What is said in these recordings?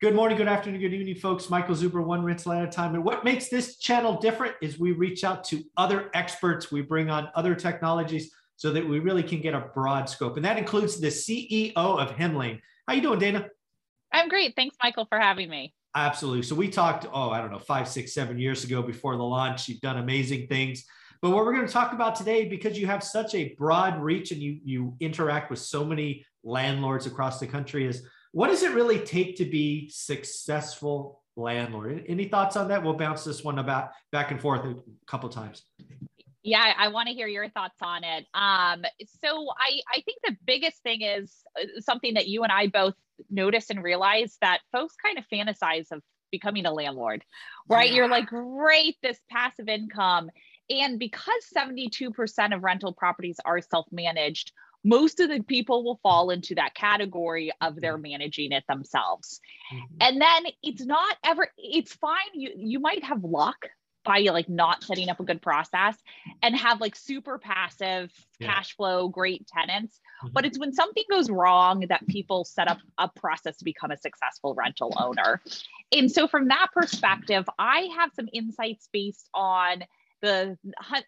Good morning, good afternoon, good evening, folks. Michael Zuber, one rental at a time. And what makes this channel different is we reach out to other experts. We bring on other technologies so that we really can get a broad scope. And that includes the CEO of Hemlane. How you doing, Dana? I'm great. Thanks, Michael, for having me. Absolutely. So we talked, oh, I don't know, five, six, seven years ago before the launch. You've done amazing things. But what we're going to talk about today, because you have such a broad reach and you you interact with so many landlords across the country, is what does it really take to be successful landlord? Any thoughts on that? We'll bounce this one about back and forth a couple times. Yeah, I want to hear your thoughts on it. Um, so I, I think the biggest thing is uh, something that you and I both notice and realize that folks kind of fantasize of becoming a landlord, right? Yeah. You're like, great, this passive income. And because 72% of rental properties are self managed, most of the people will fall into that category of they're mm-hmm. managing it themselves. Mm-hmm. And then it's not ever, it's fine. You, you might have luck by like not setting up a good process and have like super passive yeah. cash flow, great tenants. Mm-hmm. But it's when something goes wrong that people set up a process to become a successful rental owner. And so, from that perspective, I have some insights based on the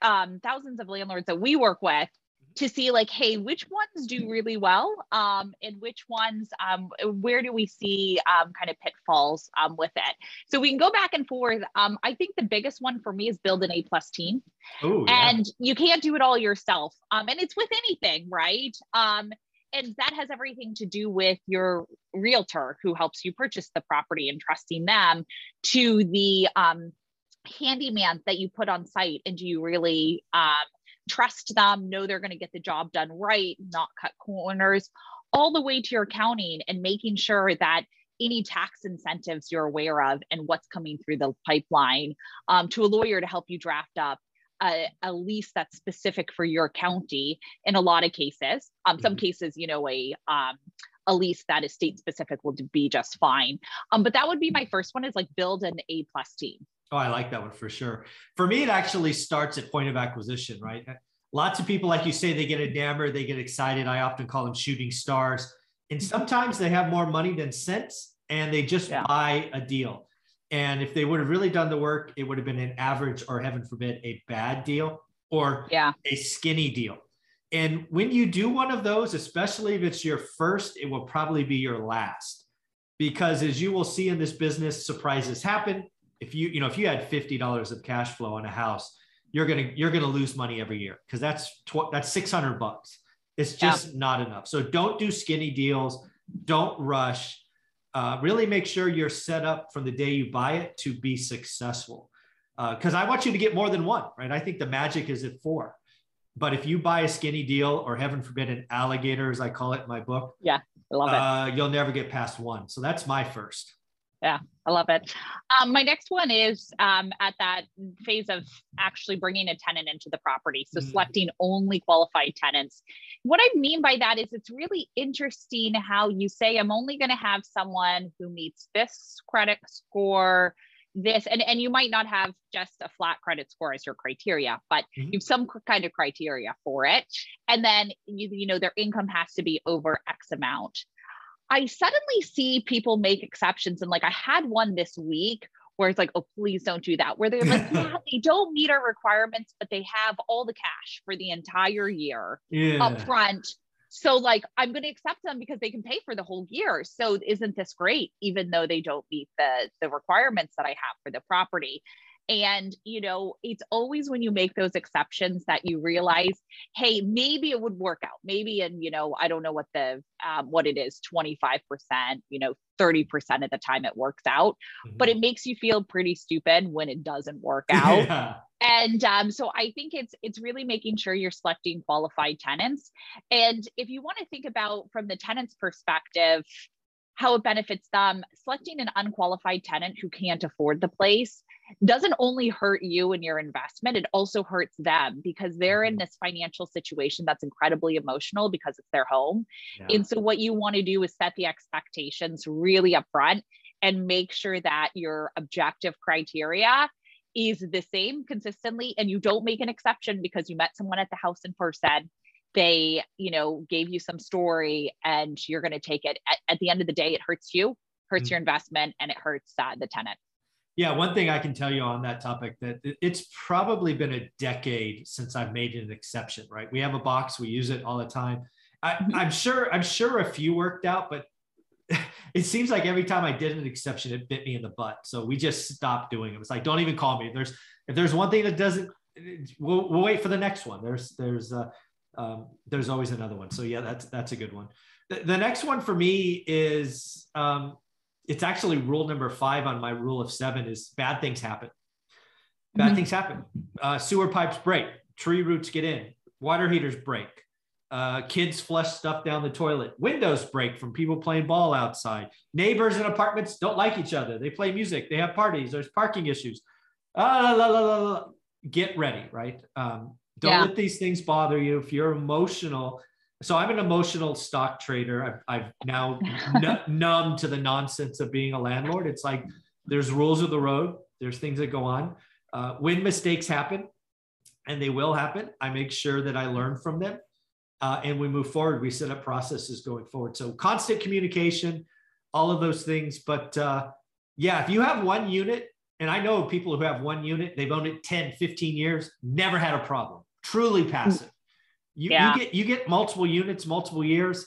um, thousands of landlords that we work with to see like hey which ones do really well um, and which ones um, where do we see um, kind of pitfalls um, with it. So we can go back and forth. Um, i think the biggest one for me is build an a plus team. Ooh, yeah. and you can't do it all yourself. Um, and it's with anything right? Um, and that has everything to do with your realtor who helps you purchase the property and trusting them to the um, handyman that you put on site and do you really um, trust them, know they're going to get the job done right, not cut corners, all the way to your accounting and making sure that any tax incentives you're aware of and what's coming through the pipeline um, to a lawyer to help you draft up a, a, lease that's specific for your county in a lot of cases. Um, mm-hmm. Some cases, you know, a um, a lease that is state specific will be just fine. Um, but that would be my first one is like build an A plus team. Oh, I like that one for sure. For me, it actually starts at point of acquisition, right? Uh, lots of people, like you say, they get enamored, they get excited. I often call them shooting stars. And sometimes they have more money than sense and they just yeah. buy a deal. And if they would have really done the work, it would have been an average or heaven forbid, a bad deal or yeah. a skinny deal. And when you do one of those, especially if it's your first, it will probably be your last. Because as you will see in this business, surprises happen if you you know if you had fifty dollars of cash flow on a house, you're gonna you're gonna lose money every year because that's tw- that's six hundred bucks. It's just yeah. not enough. So don't do skinny deals. Don't rush. Uh, really make sure you're set up from the day you buy it to be successful. Because uh, I want you to get more than one, right? I think the magic is at four. But if you buy a skinny deal, or heaven forbid, an alligator, as I call it in my book, yeah, I love it. Uh, you'll never get past one. So that's my first yeah i love it um, my next one is um, at that phase of actually bringing a tenant into the property so mm. selecting only qualified tenants what i mean by that is it's really interesting how you say i'm only going to have someone who meets this credit score this and, and you might not have just a flat credit score as your criteria but mm-hmm. you have some kind of criteria for it and then you, you know their income has to be over x amount I suddenly see people make exceptions. And like I had one this week where it's like, oh, please don't do that. Where they're like, yeah, they don't meet our requirements, but they have all the cash for the entire year yeah. up front. So like I'm going to accept them because they can pay for the whole year. So isn't this great? Even though they don't meet the the requirements that I have for the property. And, you know, it's always when you make those exceptions that you realize, hey, maybe it would work out. Maybe, and, you know, I don't know what the, um, what it is, 25%, you know, 30% of the time it works out, mm-hmm. but it makes you feel pretty stupid when it doesn't work out. yeah. And um, so I think it's it's really making sure you're selecting qualified tenants. And if you want to think about from the tenant's perspective, how it benefits them, selecting an unqualified tenant who can't afford the place doesn't only hurt you and your investment, it also hurts them because they're in mm-hmm. this financial situation that's incredibly emotional because it's their home. Yeah. And so, what you want to do is set the expectations really upfront and make sure that your objective criteria is the same consistently and you don't make an exception because you met someone at the house in person they you know gave you some story and you're going to take it at, at, the end of the day it hurts you hurts mm-hmm. your investment and it hurts uh, the tenant. Yeah, one thing I can tell you on that topic that it's probably been a decade since I've made an exception. Right, we have a box, we use it all the time. I, mm-hmm. sure I'm sure a few worked out, but it seems like every time I did an exception, it bit me in the butt. So we just stopped doing it. It's like don't even call me. If there's if there's one thing that doesn't, we'll, we'll wait for the next one. There's there's uh, um, there's always another one. So yeah, that's that's a good one. The, the next one for me is um, it's actually rule number five on my rule of seven is bad things happen. Bad mm-hmm. things happen. Uh, sewer pipes break, tree roots get in, water heaters break, uh, kids flush stuff down the toilet, windows break from people playing ball outside, neighbors in apartments don't like each other. They play music, they have parties, there's parking issues. Ah, la, la, la, Get ready, right? Um, don't yeah. let these things bother you. If you're emotional, so I'm an emotional stock trader. I've, I've now n- numb to the nonsense of being a landlord. It's like there's rules of the road. There's things that go on. Uh, when mistakes happen, and they will happen, I make sure that I learn from them, uh, and we move forward. We set up processes going forward. So constant communication, all of those things. But uh, yeah, if you have one unit, and I know people who have one unit, they've owned it 10, 15 years, never had a problem. Truly passive you, yeah. you get you get multiple units, multiple years,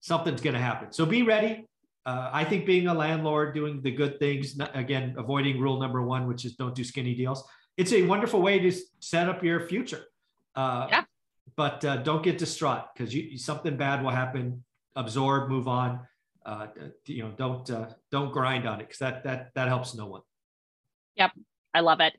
something's going to happen. So be ready. Uh, I think being a landlord, doing the good things, again, avoiding rule number one, which is don't do skinny deals. It's a wonderful way to set up your future. Uh, yeah. But uh, don't get distraught because something bad will happen. Absorb, move on. Uh, you know, don't uh, don't grind on it because that that that helps no one. Yep, I love it.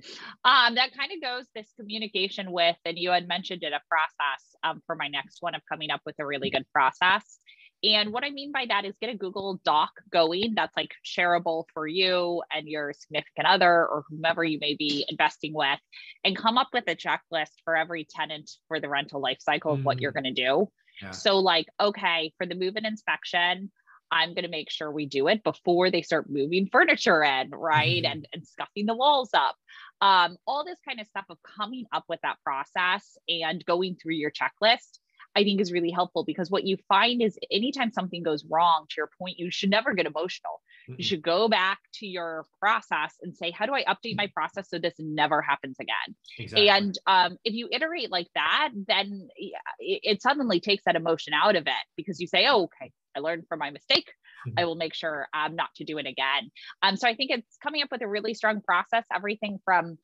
Um, that kind of goes this communication with, and you had mentioned it, a process um, for my next one of coming up with a really good process. And what I mean by that is get a Google Doc going that's like shareable for you and your significant other or whomever you may be investing with, and come up with a checklist for every tenant for the rental life cycle of what you're mm. going to do. Yeah. So, like, okay, for the move in inspection, I'm going to make sure we do it before they start moving furniture in, right? Mm-hmm. And, and scuffing the walls up. Um, all this kind of stuff of coming up with that process and going through your checklist I think is really helpful because what you find is anytime something goes wrong, to your point, you should never get emotional. Mm-hmm. You should go back to your process and say, how do I update my process so this never happens again? Exactly. And um, if you iterate like that, then it, it suddenly takes that emotion out of it because you say, oh, okay, I learned from my mistake. Mm-hmm. I will make sure um, not to do it again. Um, so I think it's coming up with a really strong process, everything from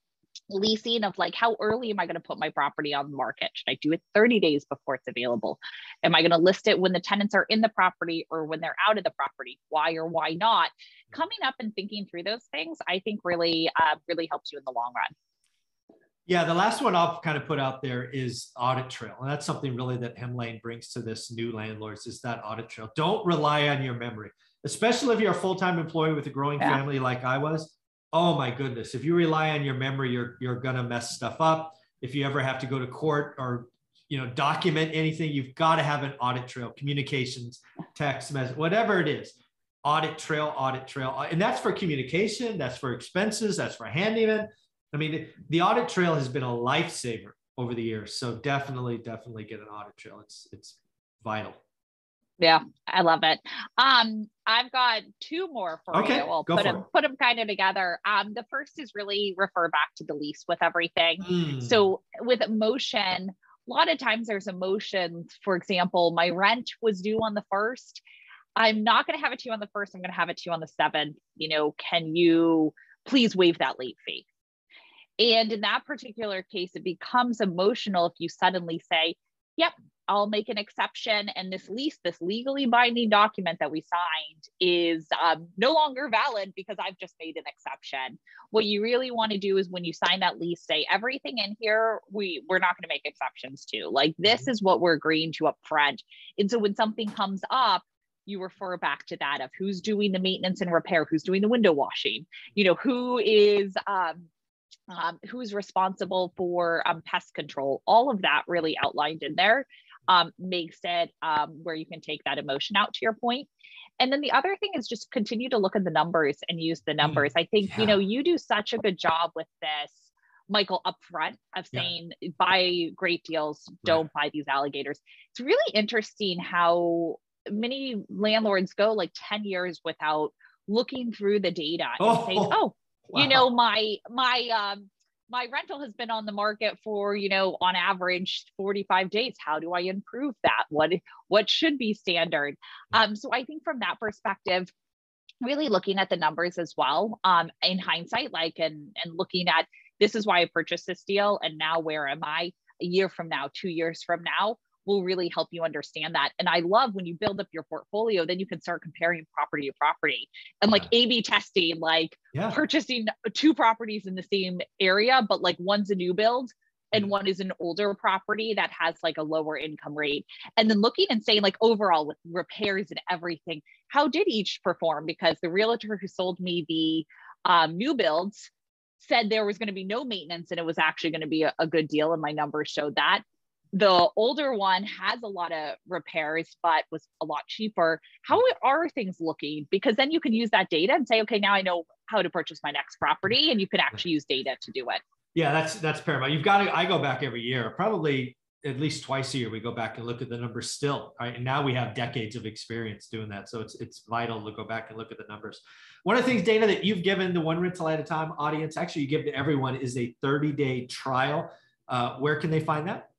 leasing of like how early am i going to put my property on the market should i do it 30 days before it's available am i going to list it when the tenants are in the property or when they're out of the property why or why not coming up and thinking through those things i think really uh, really helps you in the long run yeah the last one i'll kind of put out there is audit trail and that's something really that hemlane brings to this new landlords is that audit trail don't rely on your memory especially if you're a full-time employee with a growing yeah. family like i was oh my goodness, if you rely on your memory, you're you're gonna mess stuff up. If you ever have to go to court or you know document anything, you've got to have an audit trail, communications, text message, whatever it is. Audit trail, audit trail, uh, and that's for communication. That's for expenses. That's for handyman. I mean, the audit trail has been a lifesaver over the years. So definitely, definitely get an audit trail. It's it's vital. Yeah, I love it. Um, I've got two more for okay, you. We'll put them it. put them kind of together. Um, the first is really refer back to the lease with everything. Mm. So with emotion, a lot of times there's emotions. For example, my rent was due on the first. I'm not going to have it to you on the first. I'm going to have it to you on the seventh. You know, can you please waive that late fee? And in that particular case, it becomes emotional if you suddenly say, Yep, I'll make an exception. And this lease, this legally binding document that we signed, is um, no longer valid because I've just made an exception. What you really want to do is when you sign that lease, say everything in here we we're not going to make exceptions to. Like this mm-hmm. is what we're agreeing to up front. And so when something comes up, you refer back to that of who's doing the maintenance and repair, who's doing the window washing, you know, who is um, um, who's responsible for um, pest control, all of that really outlined in there um, makes it um, where you can take that emotion out to your point. And then the other thing is just continue to look at the numbers and use the mm, numbers. I think, yeah. you know, you do such a good job with this, Michael, upfront of saying yeah. buy great deals, don't right. buy these alligators. It's really interesting how many landlords go like 10 years without looking through the data and oh, saying, oh, wow. you know, my my um my rental has been on the market for you know on average 45 days. How do i improve that? What what should be standard? Um, so i think from that perspective really looking at the numbers as well um, in hindsight like and and looking at this is why i purchased this deal and now where am i a year from now two years from now will really help you understand that. And I love when you build up your portfolio, then you can start comparing property to property and like yeah. A B testing, like yeah. purchasing two properties in the same area, but like one's a new build and mm. one is an older property that has like a lower income rate. And then looking and saying, like, overall, with repairs and everything, how did each perform? Because the realtor who sold me the um, new builds said there was going to be no maintenance and it was actually going to be a, a good deal. And my numbers showed that the older one has a lot of repairs but was a lot cheaper. How are things looking? Because then you can use that data and say okay now i know how to purchase my next property and you can actually use data to do it. Yeah that's that's paramount. You've got to i go back every year probably at least twice a year we go back and look at the numbers still right? And now we have decades of experience doing that so it's it's vital to go back and look at the numbers. One of the things dana that you've given the one rental at a time audience actually you give to everyone is a 30 day trial. Uh, where can they find that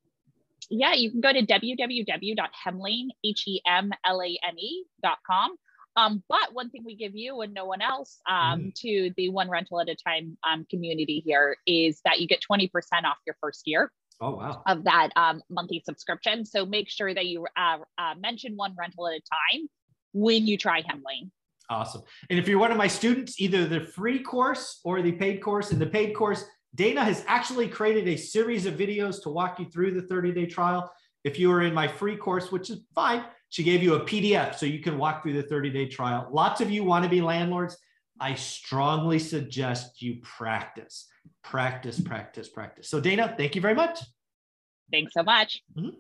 yeah, you can go to www.hemlane, H-E-M-L-A-N-E dot com. Um, but one thing we give you and no one else um, mm. to the one rental at a time um, community here is that you get 20% off your first year. Oh, wow. Of that um, monthly subscription. So make sure that you uh, uh, mention one rental at a time when you try Hemlane. Awesome. And if you're one of my students, either the free course or the paid course, in the paid course, Dana has actually created a series of videos to walk you through the 30 day trial. If you are in my free course, which is fine, she gave you a PDF so you can walk through the 30 day trial. Lots of you want to be landlords. I strongly suggest you practice, practice, practice, practice. So, Dana, thank you very much. Thanks so much. Mm-hmm.